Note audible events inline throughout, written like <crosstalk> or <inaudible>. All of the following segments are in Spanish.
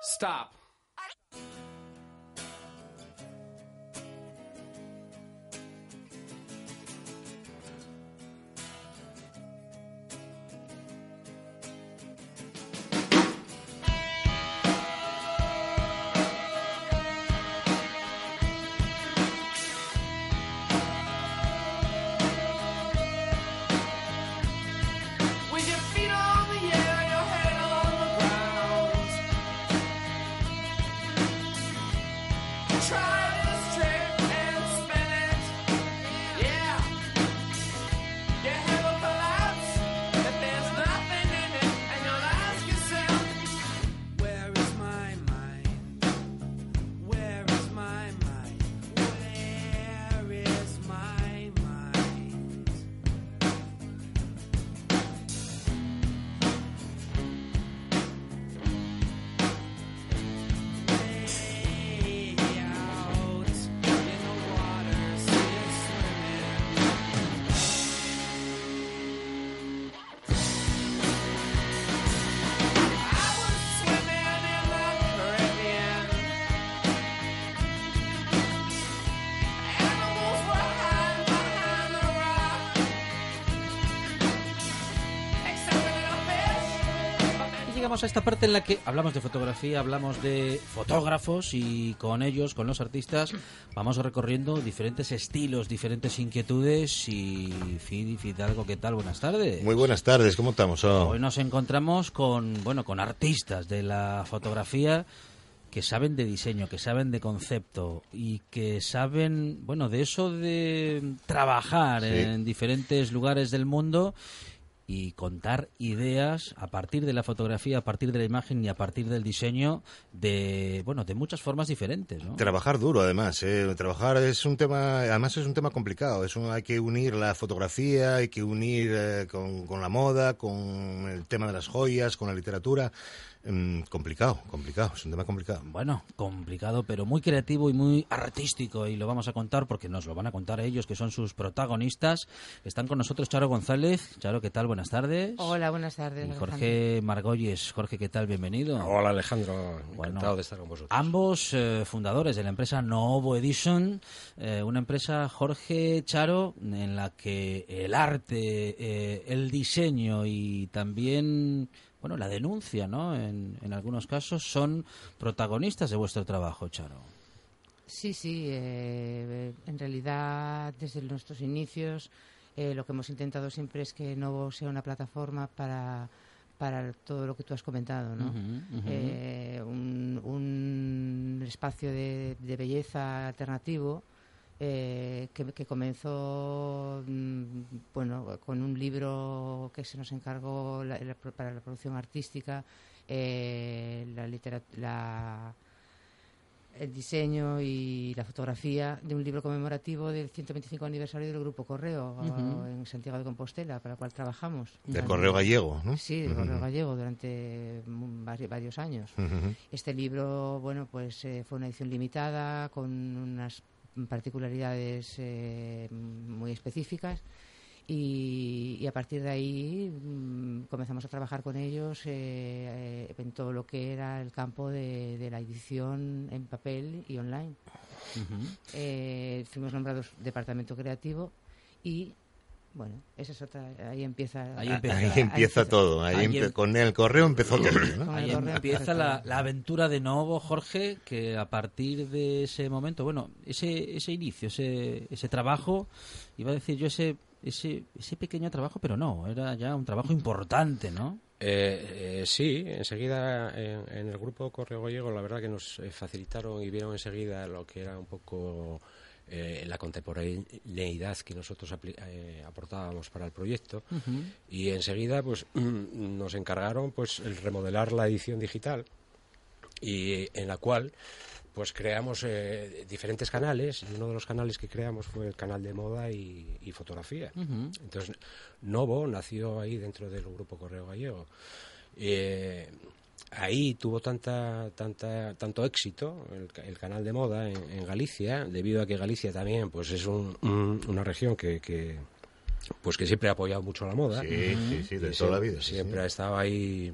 Stop. Llegamos a esta parte en la que hablamos de fotografía, hablamos de fotógrafos y con ellos, con los artistas, vamos recorriendo diferentes estilos, diferentes inquietudes y Fidi Fidalgo, ¿qué tal? Buenas tardes. Muy buenas tardes, ¿cómo estamos? Oh, Hoy nos encontramos con, bueno, con artistas de la fotografía que saben de diseño, que saben de concepto y que saben, bueno, de eso de trabajar Sí. en diferentes lugares del mundo y contar ideas a partir de la fotografía, a partir de la imagen y a partir del diseño de, bueno, de muchas formas diferentes, ¿no? Trabajar duro, además. ¿eh? Trabajar es un tema, además es un tema complicado. Es un- hay que unir la fotografía, hay que unir eh, con, con la moda, con el tema de las joyas, con la literatura. Mm, complicado, complicado. Es un tema complicado. Bueno, complicado, pero muy creativo y muy artístico. Y lo vamos a contar porque nos lo van a contar ellos, que son sus protagonistas. Están con nosotros Charo González. Charo, ¿qué tal? Buenas tardes. Hola, buenas tardes. Y Alejandro. Jorge Margolles. Jorge, ¿qué tal? Bienvenido. Hola Alejandro, encantado Bueno, de estar con vosotros. Ambos eh, fundadores de la empresa Novo Edition, eh, una empresa, Jorge Charo, en la que el arte, eh, el diseño y también, bueno, la denuncia, ¿no? En, en algunos casos son protagonistas de vuestro trabajo, Charo. Sí, sí. eh, en realidad, desde nuestros inicios, eh, lo que hemos intentado siempre es que Novo sea una plataforma para, para todo lo que tú has comentado, ¿no? Eh, un, un espacio de, de belleza alternativo eh, que, que comenzó mm, bueno con un libro que se nos encargó la- la- para la producción artística eh, la el diseño y la fotografía de un libro conmemorativo del 125 aniversario del Grupo Correo Ujú. en Santiago de Compostela, para el cual trabajamos. Del durante- correo gallego, ¿no? Sí, del Correo Gallego durante mm, vari- varios años. Ujú. Este libro, bueno, pues eh, fue una edición limitada con unas particularidades eh, muy específicas y, y a partir de ahí mm, comenzamos a trabajar con ellos eh, eh, en todo lo que era el campo de, de la edición en papel y online. Eh, fuimos nombrados departamento creativo y bueno, esa es otra, ahí empieza, Ahí empieza. Ahí empieza todo. Ahí Ahí empe- em- Con el correo empezó todo. ¿no? Ahí empieza la, la aventura de nuevo, Jorge, que a partir de ese momento, bueno, ese, ese inicio, ese, ese trabajo, iba a decir yo ese, ese, ese pequeño trabajo, pero no, era ya un trabajo importante, ¿no? Eh, eh, sí, enseguida en, en el grupo Correo Gallego la verdad que nos eh, facilitaron y vieron enseguida lo que era un poco eh, la contemporaneidad que nosotros eh, aportábamos para el proyecto y enseguida pues <clears throat> nos encargaron pues el remodelar la edición digital y en la cual pues creamos eh, diferentes canales y uno de los canales que creamos fue el canal de moda y, y fotografía. Entonces, Novo nació ahí dentro del grupo Correo Gallego. Eh, ahí tuvo tanta, tanta, tanto éxito el, ca- el canal de moda en, en Galicia, debido a que Galicia también pues es un- un- una región que, que, pues que siempre ha apoyado mucho la moda. Sí, sí, sí, de Y toda la sie- vida. sí, Siempre sí. ha estado ahí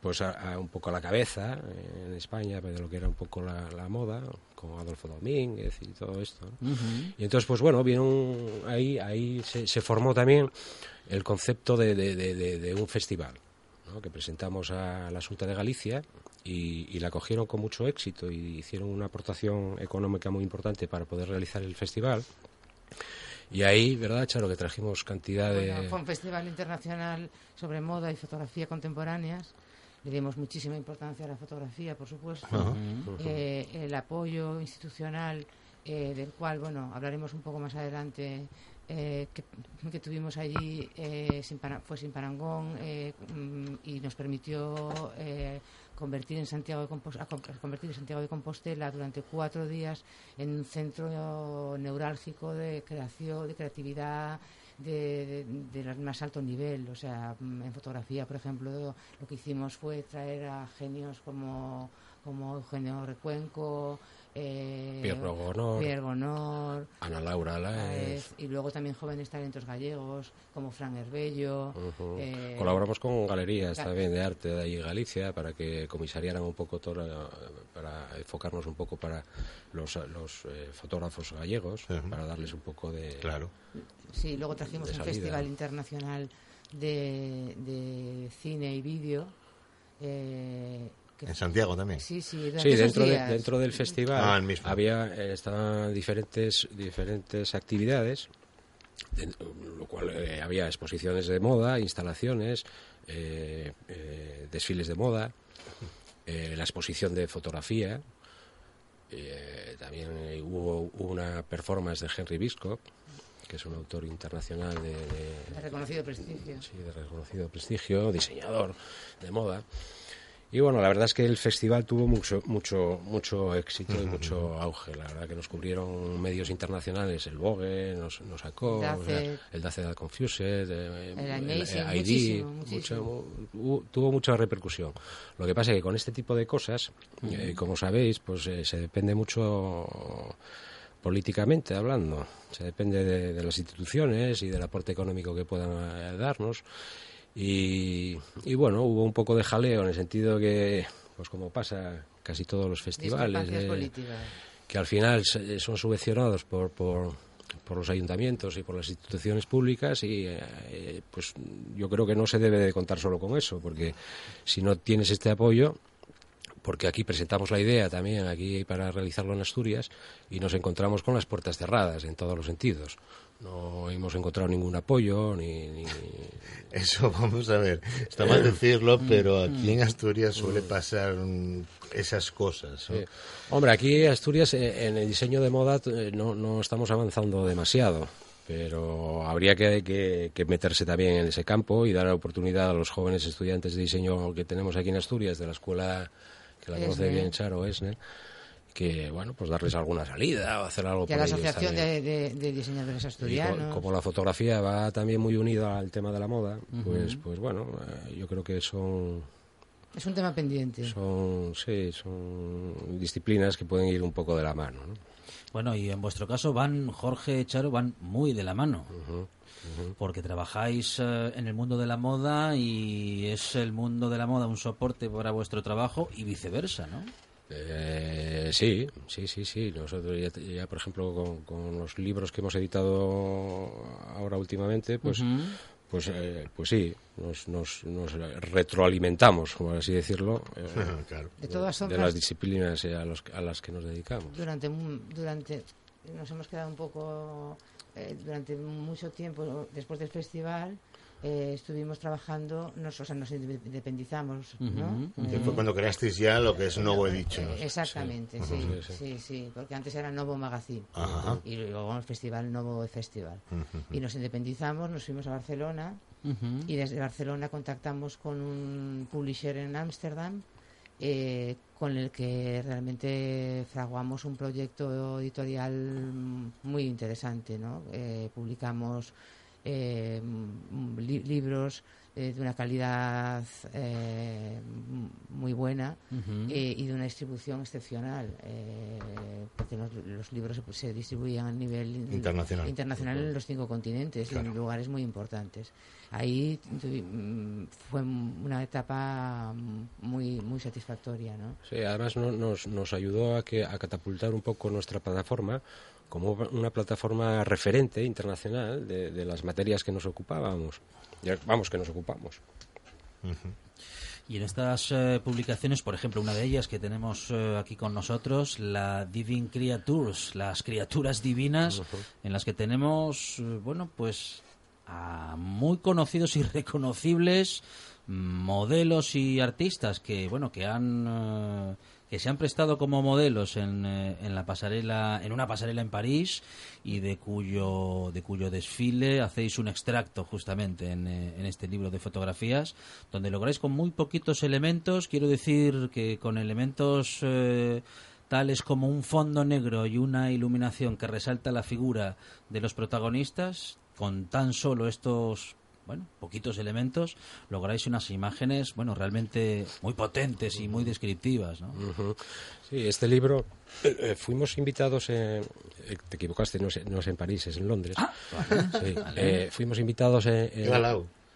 pues a, a un poco a la cabeza eh, en España de lo que era un poco la, la moda, con Adolfo Domínguez y todo esto. ¿no? Y entonces, pues bueno, vino un- ahí, ahí se, se formó también el concepto de, de- de- de- de un festival, ¿no? que presentamos a la Junta de Galicia y, y la cogieron con mucho éxito y hicieron una aportación económica muy importante para poder realizar el festival. Y ahí, ¿verdad, Charo, que trajimos cantidad de... Bueno, fue un festival internacional sobre moda y fotografía contemporáneas. Le dimos muchísima importancia a la fotografía, por supuesto. Eh, el apoyo institucional, eh, del cual, bueno, hablaremos un poco más adelante, eh, que, tuvimos allí, eh, sin para- fue sin parangón eh, mm, y nos permitió eh, convertir en Santiago de Compos- a con- a convertir Santiago de Compostela durante cuatro días en un centro neurálgico de creación, de creatividad, de, de, más alto nivel. O sea, mm, en fotografía, por ejemplo, lo que hicimos fue traer a genios como, como Eugenio Recuenco, eh, Pierre Gonor. Pierre Gonor, Ana Laura Laez. Y luego también jóvenes talentos gallegos como Fran Herbello. Eh, Colaboramos con galerías Ga- también de arte de ahí en Galicia para que comisariaran un poco todo, para enfocarnos un poco para los, los eh, fotógrafos gallegos, para darles un poco de... Claro. Sí, luego trajimos un festival internacional de, de cine y vídeo. eh, En Santiago también. Sí, sí, Sí, dentro, de- dentro del festival Ah, mismo. había eh, estaban diferentes diferentes actividades, de- lo cual eh, había exposiciones de moda, instalaciones, eh, eh, desfiles de moda, eh, la exposición de fotografía, eh, también eh, hubo una performance de Henry Biscock, que es un autor internacional de- de, De reconocido prestigio. sí, de reconocido prestigio, diseñador de moda. Y bueno, la verdad es que el festival tuvo mucho mucho mucho éxito y mucho auge. La verdad que nos cubrieron medios internacionales, el Vogue nos, nos sacó, Dacet. o sea, el Dacet Ad Confused, eh, El Amazing, ID, muchísimo, tuvo mucha repercusión. Lo que pasa es que con este tipo de cosas, eh, como sabéis, pues eh, se depende mucho políticamente hablando. Se depende de, de las instituciones y del aporte económico que puedan eh, darnos. Y, y bueno, hubo un poco de jaleo en el sentido que, pues como pasa casi todos los festivales, de- políticas. que al final son subvencionados por, por, por los ayuntamientos y por las instituciones públicas y eh, pues yo creo que no se debe de contar solo con eso, porque si no tienes este apoyo, porque aquí presentamos la idea también aquí para realizarlo en Asturias y nos encontramos con las puertas cerradas en todos los sentidos. No hemos encontrado ningún apoyo ni, ni- <laughs> Eso vamos a ver. Está mal decirlo, pero aquí en Asturias suele pasar mm, esas cosas. ¿no? Sí. Hombre, aquí Asturias eh, en el diseño de moda eh, no, no estamos avanzando demasiado, pero habría que, que- que meterse también en ese campo y dar la oportunidad a los jóvenes estudiantes de diseño que tenemos aquí en Asturias, de la escuela que la conoce bien Charo Esner, que, bueno, pues darles alguna salida o hacer algo Y a la Asociación de, de- de Diseñadores co- Asturianos. como la fotografía va también muy unida al tema de la moda, pues, pues bueno, eh, yo creo que son Es un tema pendiente. son, sí, son disciplinas que pueden ir un poco de la mano. ¿no? Bueno, y en vuestro caso van, Jorge Charo, van muy de la mano. Porque trabajáis eh, en el mundo de la moda y es el mundo de la moda un soporte para vuestro trabajo y viceversa, ¿no? Eh, sí, sí, sí, sí. Nosotros ya, ya, por ejemplo, con, con los libros que hemos editado ahora últimamente, pues, pues, eh, pues sí, nos, nos, nos retroalimentamos, por así decirlo, eh, <laughs> claro. De todas de las disciplinas eh, a, los- a las que nos dedicamos. durante durante nos hemos quedado un poco eh, durante mucho tiempo después del festival eh, estuvimos trabajando nos, o sea, nos independizamos ¿no? Que Eh, fue cuando creasteis ya lo que es Novo Edition. eh, exactamente sí sí, Sí, sí, porque antes era Novo Magazine Ajá. y luego el festival Novo Festival y nos independizamos nos fuimos a Barcelona y desde Barcelona contactamos con un publisher en Ámsterdam eh, con el que realmente fraguamos un proyecto editorial muy interesante. ¿no? Eh, publicamos eh, li- libros eh, de una calidad eh, muy buena eh, y de una distribución excepcional, eh, porque los, los libros se, se distribuían a nivel in- Internacional. internacional en los cinco continentes, Claro. en lugares muy importantes. Ahí mm, fue una etapa muy muy satisfactoria, ¿no? Sí, además no- nos, nos ayudó a, que, a catapultar un poco nuestra plataforma como una plataforma referente internacional de, de las materias que nos ocupábamos. Vamos, que nos ocupamos. Y en estas eh, publicaciones, por ejemplo, una de ellas que tenemos eh, aquí con nosotros, la Divine Creatures, las criaturas divinas, en las que tenemos, eh, bueno, pues a muy conocidos y <laughs> reconocibles modelos y artistas que, bueno, que han eh, que se han prestado como modelos en, eh, en la pasarela, en una pasarela en París y de cuyo de cuyo desfile hacéis un extracto justamente en, eh, en este libro de fotografías, donde lográis con muy poquitos elementos, quiero decir que con elementos eh, tales como un fondo negro y una iluminación que resalta la figura de los protagonistas, con tan solo estos bueno, poquitos elementos, lográis unas imágenes, bueno, realmente muy potentes y muy descriptivas, ¿no? Sí, este libro eh, eh, fuimos invitados en... eh, te equivocaste, no es, no es en París, es en Londres. Sí, <laughs> eh, fuimos invitados en, en-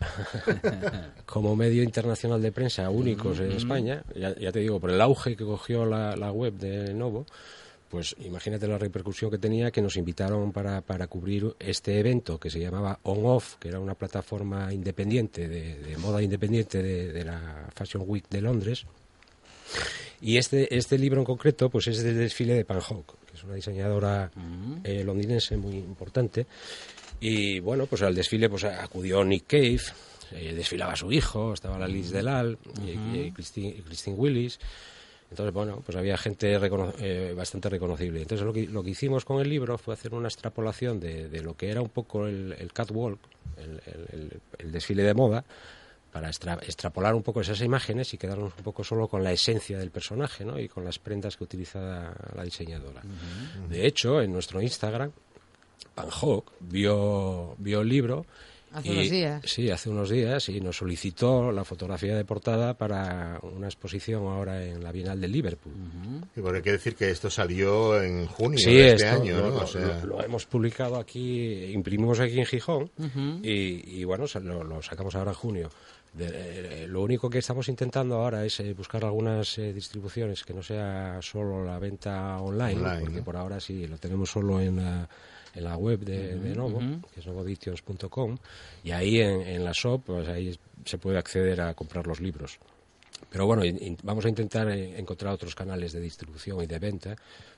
<laughs> como medio internacional de prensa únicos en España, ya, ya te digo, por el auge que cogió la, la web de Novo, pues imagínate la repercusión que tenía que nos invitaron para, para cubrir este evento que se llamaba On Off, que era una plataforma independiente, de, de moda independiente de, de la Fashion Week de Londres. Y este, este libro en concreto pues es del desfile de Panhawk, que es una diseñadora eh, londinense muy importante. Y bueno, pues al desfile pues acudió Nick Cave, eh, desfilaba su hijo, estaba la Liz Delal y, y Christine, y Christine Willis. Entonces, bueno, pues había gente recono- eh, bastante reconocible. Entonces, lo que, lo que hicimos con el libro fue hacer una extrapolación de, de lo que era un poco el, el catwalk, el, el- el- el desfile de moda, para extra- extrapolar un poco esas imágenes y quedarnos un poco solo con la esencia del personaje, ¿no? Y con las prendas que utiliza la diseñadora. De hecho, en nuestro Instagram, Panhawk vio, vio el libro. Hace y- unos días. Sí, hace unos días y nos solicitó la fotografía de portada para una exposición ahora en la Bienal de Liverpool. Sí, porque hay que decir que esto salió en junio Sí, de este esto año, lo, ¿no? lo- O sea, lo- lo hemos publicado aquí, imprimimos aquí en Gijón y, y, bueno, lo sacamos ahora en junio. De- eh, lo único que estamos intentando ahora es eh, buscar algunas eh, distribuciones que no sea solo la venta online, Online, porque ¿no? por ahora sí lo tenemos solo en la, en la web de, de Novo, que es novoeditions.com, y ahí en, en la shop, pues ahí se puede acceder a comprar los libros. Pero bueno, in- in- vamos a intentar eh, encontrar otros canales de distribución y de venta,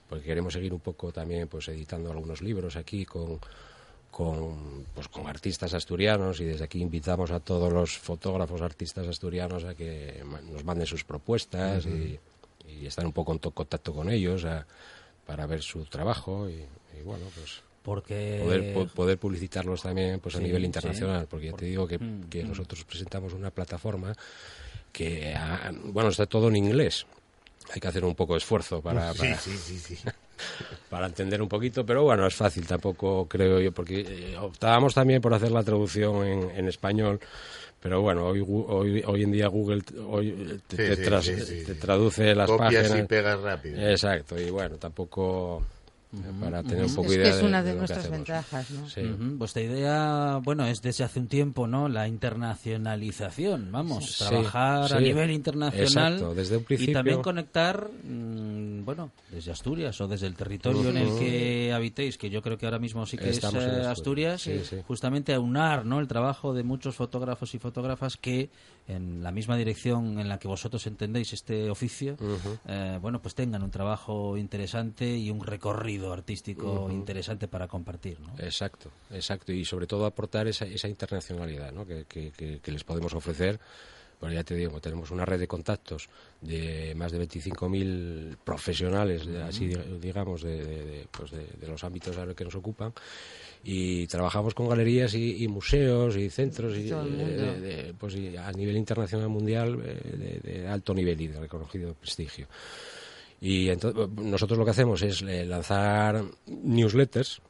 porque queremos seguir un poco también pues editando algunos libros aquí con con, pues, con artistas asturianos y desde aquí invitamos a todos los fotógrafos artistas asturianos a que nos manden sus propuestas y, y estar un poco en to- contacto con ellos a- para ver su trabajo y, y, bueno pues Porque poder, po- poder publicitarlos también pues a Sí, nivel sí. internacional porque ya te digo que, Mm, que mm. nosotros presentamos una plataforma que ah, bueno está todo en inglés hay que hacer un poco de esfuerzo para, sí, para, sí, <laughs> entender un poquito, pero bueno, es fácil tampoco, creo yo, porque eh, optábamos también por hacer la traducción en, en español, pero bueno, hoy, hoy, hoy en día Google hoy te, Sí, te sí, tras- sí, sí, te sí. traduce las Copias páginas. y pegas rápido. Exacto, y bueno, tampoco para tener un poco Es que idea es una de, que nuestras ventajas, ¿no? Sí. Vuestra idea, bueno, es desde hace un tiempo, ¿no? La internacionalización, vamos, Sí, trabajar a sí. nivel internacional Exacto, desde un y principio- también conectar, mm, bueno, desde Asturias o desde el territorio en el que habitéis, que yo creo que ahora mismo sí que Estamos es en eh, Asturias, Asturias, sí, sí. justamente a unar, ¿no? El trabajo de muchos fotógrafos y fotógrafas que en la misma dirección en la que vosotros entendéis este oficio, eh, bueno, pues tengan un trabajo interesante y un recorrido artístico interesante para compartir, ¿no? Exacto, exacto. Y sobre todo aportar esa, esa internacionalidad ¿no? que, que- que- que les podemos ofrecer. Bueno, ya te digo, tenemos una red de contactos de más de 25.000 profesionales, de- así di- digamos, de, de- de, pues de- de los ámbitos a los que nos ocupan. Y trabajamos con galerías y, y museos y centros y, eh, mundo. de- de- pues, y a nivel internacional mundial eh, de, de alto nivel y de reconocido prestigio. Y entonces, nosotros lo que hacemos es eh, lanzar newsletters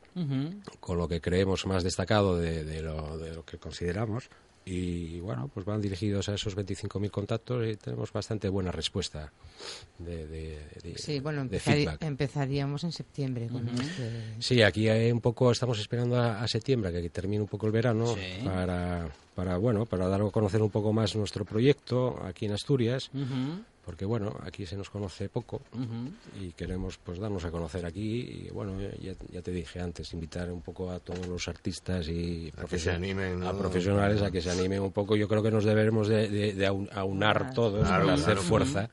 con lo que creemos más destacado de, de lo, de lo que consideramos. Y bueno, pues van dirigidos a esos 25.000 contactos y tenemos bastante buena respuesta de, de, Sí, bueno, de empezari- feedback. empezaríamos en septiembre con este... Sí, aquí hay un poco estamos esperando a, a septiembre que termine un poco el verano Sí. para, para bueno para dar a conocer un poco más nuestro proyecto aquí en Asturias, Ujú, porque bueno aquí se nos conoce poco y queremos pues darnos a conocer aquí y bueno ya, ya te dije antes invitar un poco a todos los artistas y A que se profesio- animen, ¿no? a profesionales a que se animen un poco. Yo creo que nos deberemos de, de- de aun- aunar todos Claro, para hacer fuerza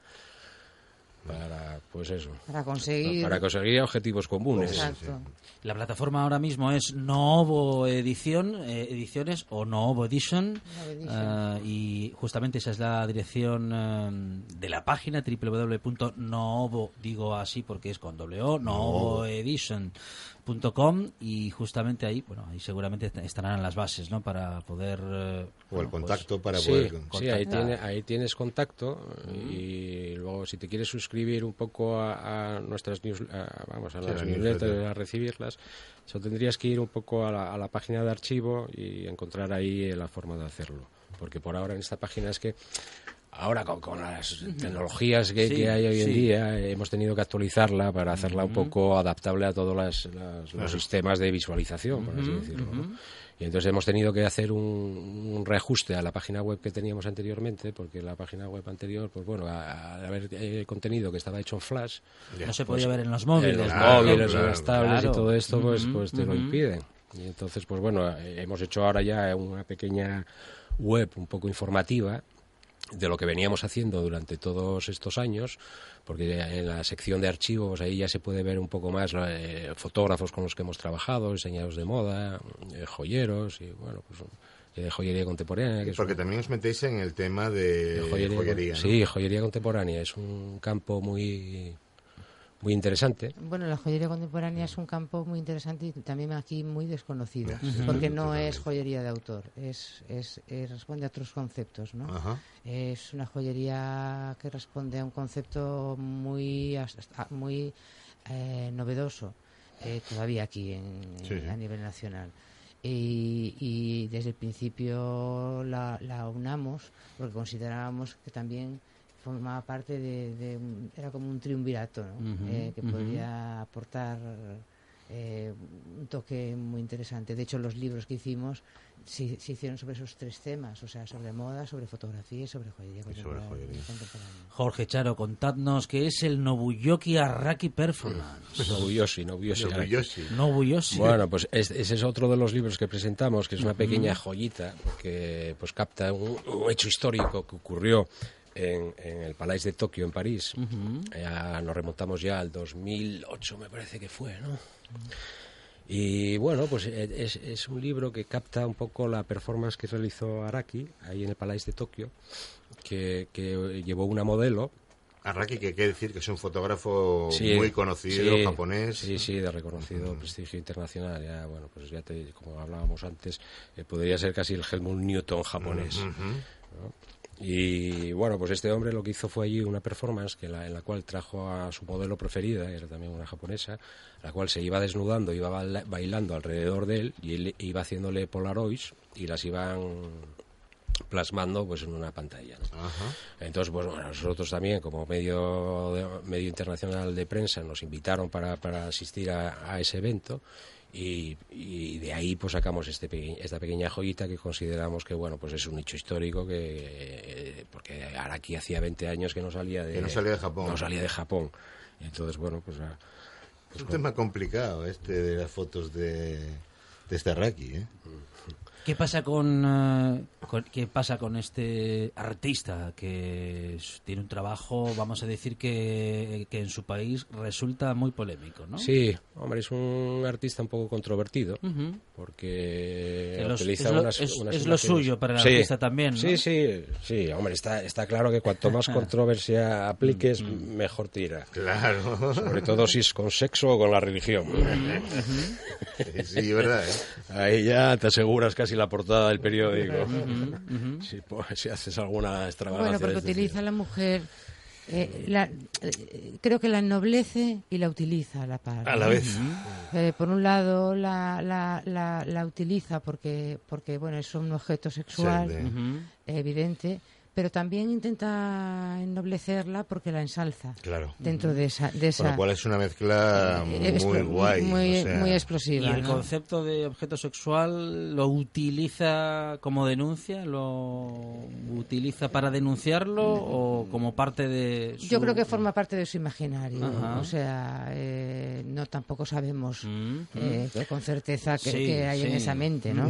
para pues eso Para conseguir... para conseguir objetivos comunes. Exacto. La plataforma ahora mismo es Novo Edición, eh, Ediciones o Novo Edition. Edition. eh, y justamente esa es la dirección eh, de la página www.novo, digo así porque es con doble O, novoedition.com y justamente ahí, bueno, ahí seguramente est- estarán las bases, ¿no? Para poder... eh, O el bueno, pues, contacto para sí, poder... sí, ahí, tiene- ahí tienes contacto y luego si te quieres suscribir un poco a, a nuestras news, a- vamos a Sí, las la newsletters newsletter. a recibirlas, eso tendrías que ir un poco a la, a la página de archivo y encontrar ahí la forma de hacerlo, porque por ahora en esta página es que Ahora con, con las tecnologías que, Sí, que hay hoy en sí. día eh, hemos tenido que actualizarla para hacerla un poco adaptable a todos las- las- los sistemas de visualización, por así decirlo. ¿no? Y entonces hemos tenido que hacer un, un reajuste a la página web que teníamos anteriormente, porque la página web anterior, pues bueno, a- al haber eh, contenido que estaba hecho en Flash, No se podía ver en los móviles. en los ¿no? Claro, móviles, claro, en las tablets claro. y todo esto, pues, pues te lo impiden. Y entonces, pues bueno, eh, hemos hecho ahora ya una pequeña web un poco informativa de lo que veníamos haciendo durante todos estos años, porque en la sección de archivos ahí ya se puede ver un poco más eh, fotógrafos con los que hemos trabajado, diseñadores de moda, eh, joyeros y bueno, pues eh, joyería contemporánea. Que Porque un- también os metéis en el tema de joyería, joyería, ¿no? Sí, joyería contemporánea es un campo muy muy interesante. Bueno, la joyería contemporánea es un campo muy interesante y también aquí muy desconocido, Sí, porque no totalmente. es joyería de autor, es, es, es- responde a otros conceptos, ¿no? Ajá. Es una joyería que responde a un concepto muy muy eh, novedoso eh, todavía aquí en, Sí, sí. a nivel nacional. Y, y desde el principio la, la unamos porque considerábamos que también formaba parte de, de un- era como un triunvirato ¿no? Eh, que podía aportar eh, un toque muy interesante. De hecho, los libros que hicimos se, se hicieron sobre esos tres temas, o sea, sobre moda, sobre fotografía y sobre joyería sobre contemporánea. joyería. contemporánea. Jorge Charo, contadnos qué es el Nobuyoki Arraki Performance. <laughs> Nobuyoshi, Nobuyoshi. Nobuyoshi. Nobuyoshi. Bueno, pues es- ese es otro de los libros que presentamos, que es una pequeña joyita que pues capta un, un hecho histórico que ocurrió en, en el Palais de Tokio, en París. Ya nos remontamos ya al 2008, me parece que fue, ¿no? Y bueno, pues e- es, es un libro que capta un poco la performance que realizó Araki ahí en el Palais de Tokio, que, que llevó una modelo Araki, que quiere decir que es un fotógrafo Sí, muy conocido, sí, japonés. Sí, sí, de reconocido prestigio internacional. Ya, bueno, pues ya te, como hablábamos antes, eh, podría ser casi el Helmut Newton japonés. Ujú. Y bueno, pues este hombre lo que hizo fue allí una performance que la- en la cual trajo a su modelo preferida, era también una japonesa, la cual se iba desnudando, iba baila- bailando alrededor de él y él iba haciéndole polaroids y las iban plasmando pues en una pantalla. ¿no? Ajá. Entonces, pues, bueno, nosotros también, como medio, de- medio internacional de prensa, nos invitaron para, para asistir a, a ese evento y, y de ahí pues sacamos este peque- esta pequeña joyita que consideramos que, bueno, pues es un hecho histórico que, eh, porque Araki hacía 20 años que no salía de, Que no salía de Japón. No salía de Japón. Y entonces, bueno, pues... ah, Es un tema complicado este de las fotos de, de este Araki, ¿eh? ¿Qué pasa con, eh, con- qué pasa con este artista que tiene un trabajo, vamos a decir que, que en su país resulta muy polémico, ¿no? Sí, hombre, es un artista un poco controvertido. Ujú. Porque Que los- utiliza es lo- unas, es- unas es lo suyo para el Sí, artista también, ¿no? Sí, sí, sí, hombre, está, está claro que cuanto más <laughs> controversia apliques, mejor tira. Claro. Sobre todo si es con sexo o con la religión. <laughs> sí, es verdad, ¿eh? Ahí ya te aseguras casi la portada del periódico. si, po- si haces alguna extravagancia. Bueno, porque este utiliza a la mujer Eh, la- eh, creo que la ennoblece y la utiliza a la par. A la vez. Eh, por un lado la, la, la, la utiliza porque, porque bueno, es un objeto sexual Sí, de- evidente, pero también intenta ennoblecerla porque la ensalza Claro. dentro de esa... De esa Con lo cual es una mezcla muy eh, explo- guay. Muy, o sea, muy Y explosiva. el ¿no? concepto de objeto sexual lo utiliza como denuncia, lo utiliza para denunciarlo o como parte de su... Yo creo que forma parte de su imaginario. Ajá. O sea, eh, no tampoco sabemos Mm, eh, con certeza que, Sí, que hay en esa mente, ¿no?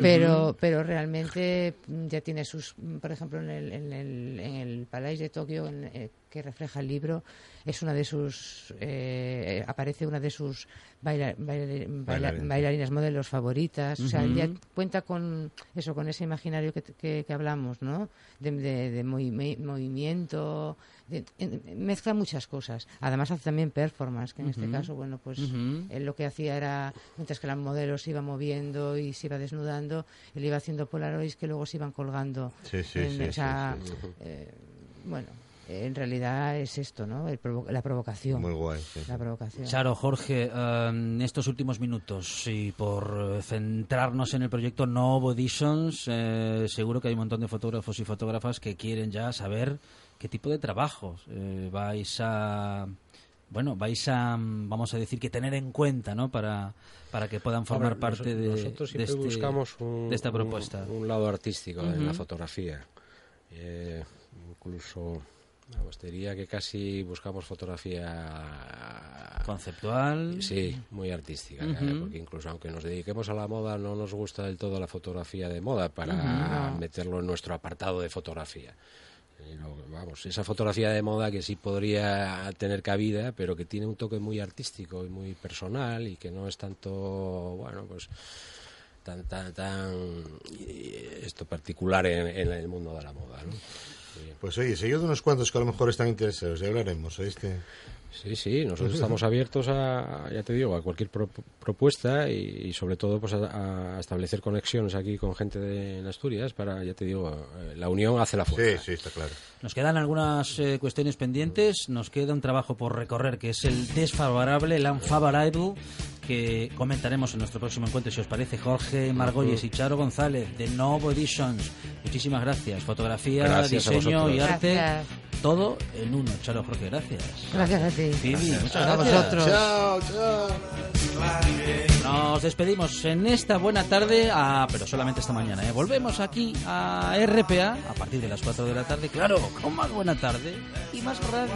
pero, pero realmente mm, ya tiene sus, mm, por ejemplo, en el, en el, en el Palais de Tokio, en- eh, que refleja el libro, es una de sus, eh, aparece una de sus baila- baila- baila- Bailarinas. modelos favoritas. O sea, ya cuenta con eso, con ese imaginario que, que- que hablamos, ¿no? De, de- de movi- movimiento, mezcla muchas cosas. Además hace también performance, que en este caso, bueno, pues él lo que hacía era, mientras que la modelo se iba moviendo y se iba desnudando, él iba haciendo polaroids que luego se iban colgando. Sí, sí, en sí, esa- sí, eh, bueno, en realidad es esto, ¿no? El provo- la provocación. Muy guay. sí. La provocación. Charo, Jorge, eh, en estos últimos minutos y por eh, centrarnos en el proyecto Novo Editions, eh, seguro que hay un montón de fotógrafos y fotógrafas que quieren ya saber qué tipo de trabajos eh, vais a bueno vais a vamos a decir que tener en cuenta no para para que puedan formar parte de, nosotros de siempre este- buscamos un, de esta propuesta. un, lado artístico en la fotografía. Eh, incluso te diría que casi buscamos fotografía conceptual. Sí, muy artística, claro, porque incluso aunque nos dediquemos a la moda, no nos gusta del todo la fotografía de moda para meterlo en nuestro apartado de fotografía. Vamos, esa fotografía de moda que sí podría tener cabida, pero que tiene un toque muy artístico y muy personal y que no es tanto, bueno, pues tan tan tan eh, esto particular en, en el mundo de la moda, ¿no? Sí. Pues oye, seguido de unos cuantos que a lo mejor están interesados, ya hablaremos, ¿oíste? Sí, sí, nosotros estamos abiertos a, ya te digo, a cualquier pro- propuesta y, y sobre todo pues a, a establecer conexiones aquí con gente de en Asturias para, ya te digo, eh, la unión hace la Sí, fuerza. sí, está claro. Nos quedan algunas eh, cuestiones pendientes, nos queda un trabajo por recorrer que es el desfavorable, el unfavorable, que comentaremos en nuestro próximo encuentro, si os parece, Jorge Margolles y Charo González de Novo Editions. Muchísimas gracias. Fotografía, Gracias a diseño y arte, Gracias. todo en uno. Charo, Jorge, gracias. Gracias a ti. Muchas A gracias. vosotros. Chao, chao. Nos despedimos en esta buena tarde, ah, pero solamente esta mañana. ¿eh? Volvemos aquí a RPA a partir de las 4 de la tarde, claro, con más buena tarde y más radio.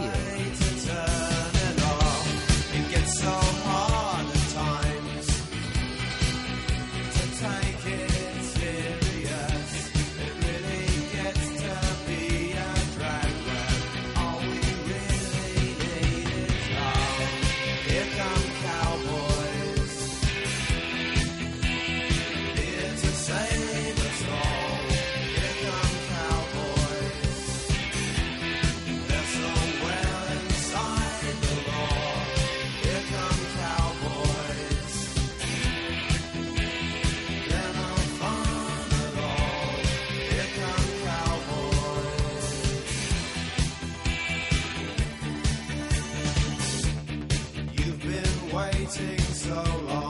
Waiting so long.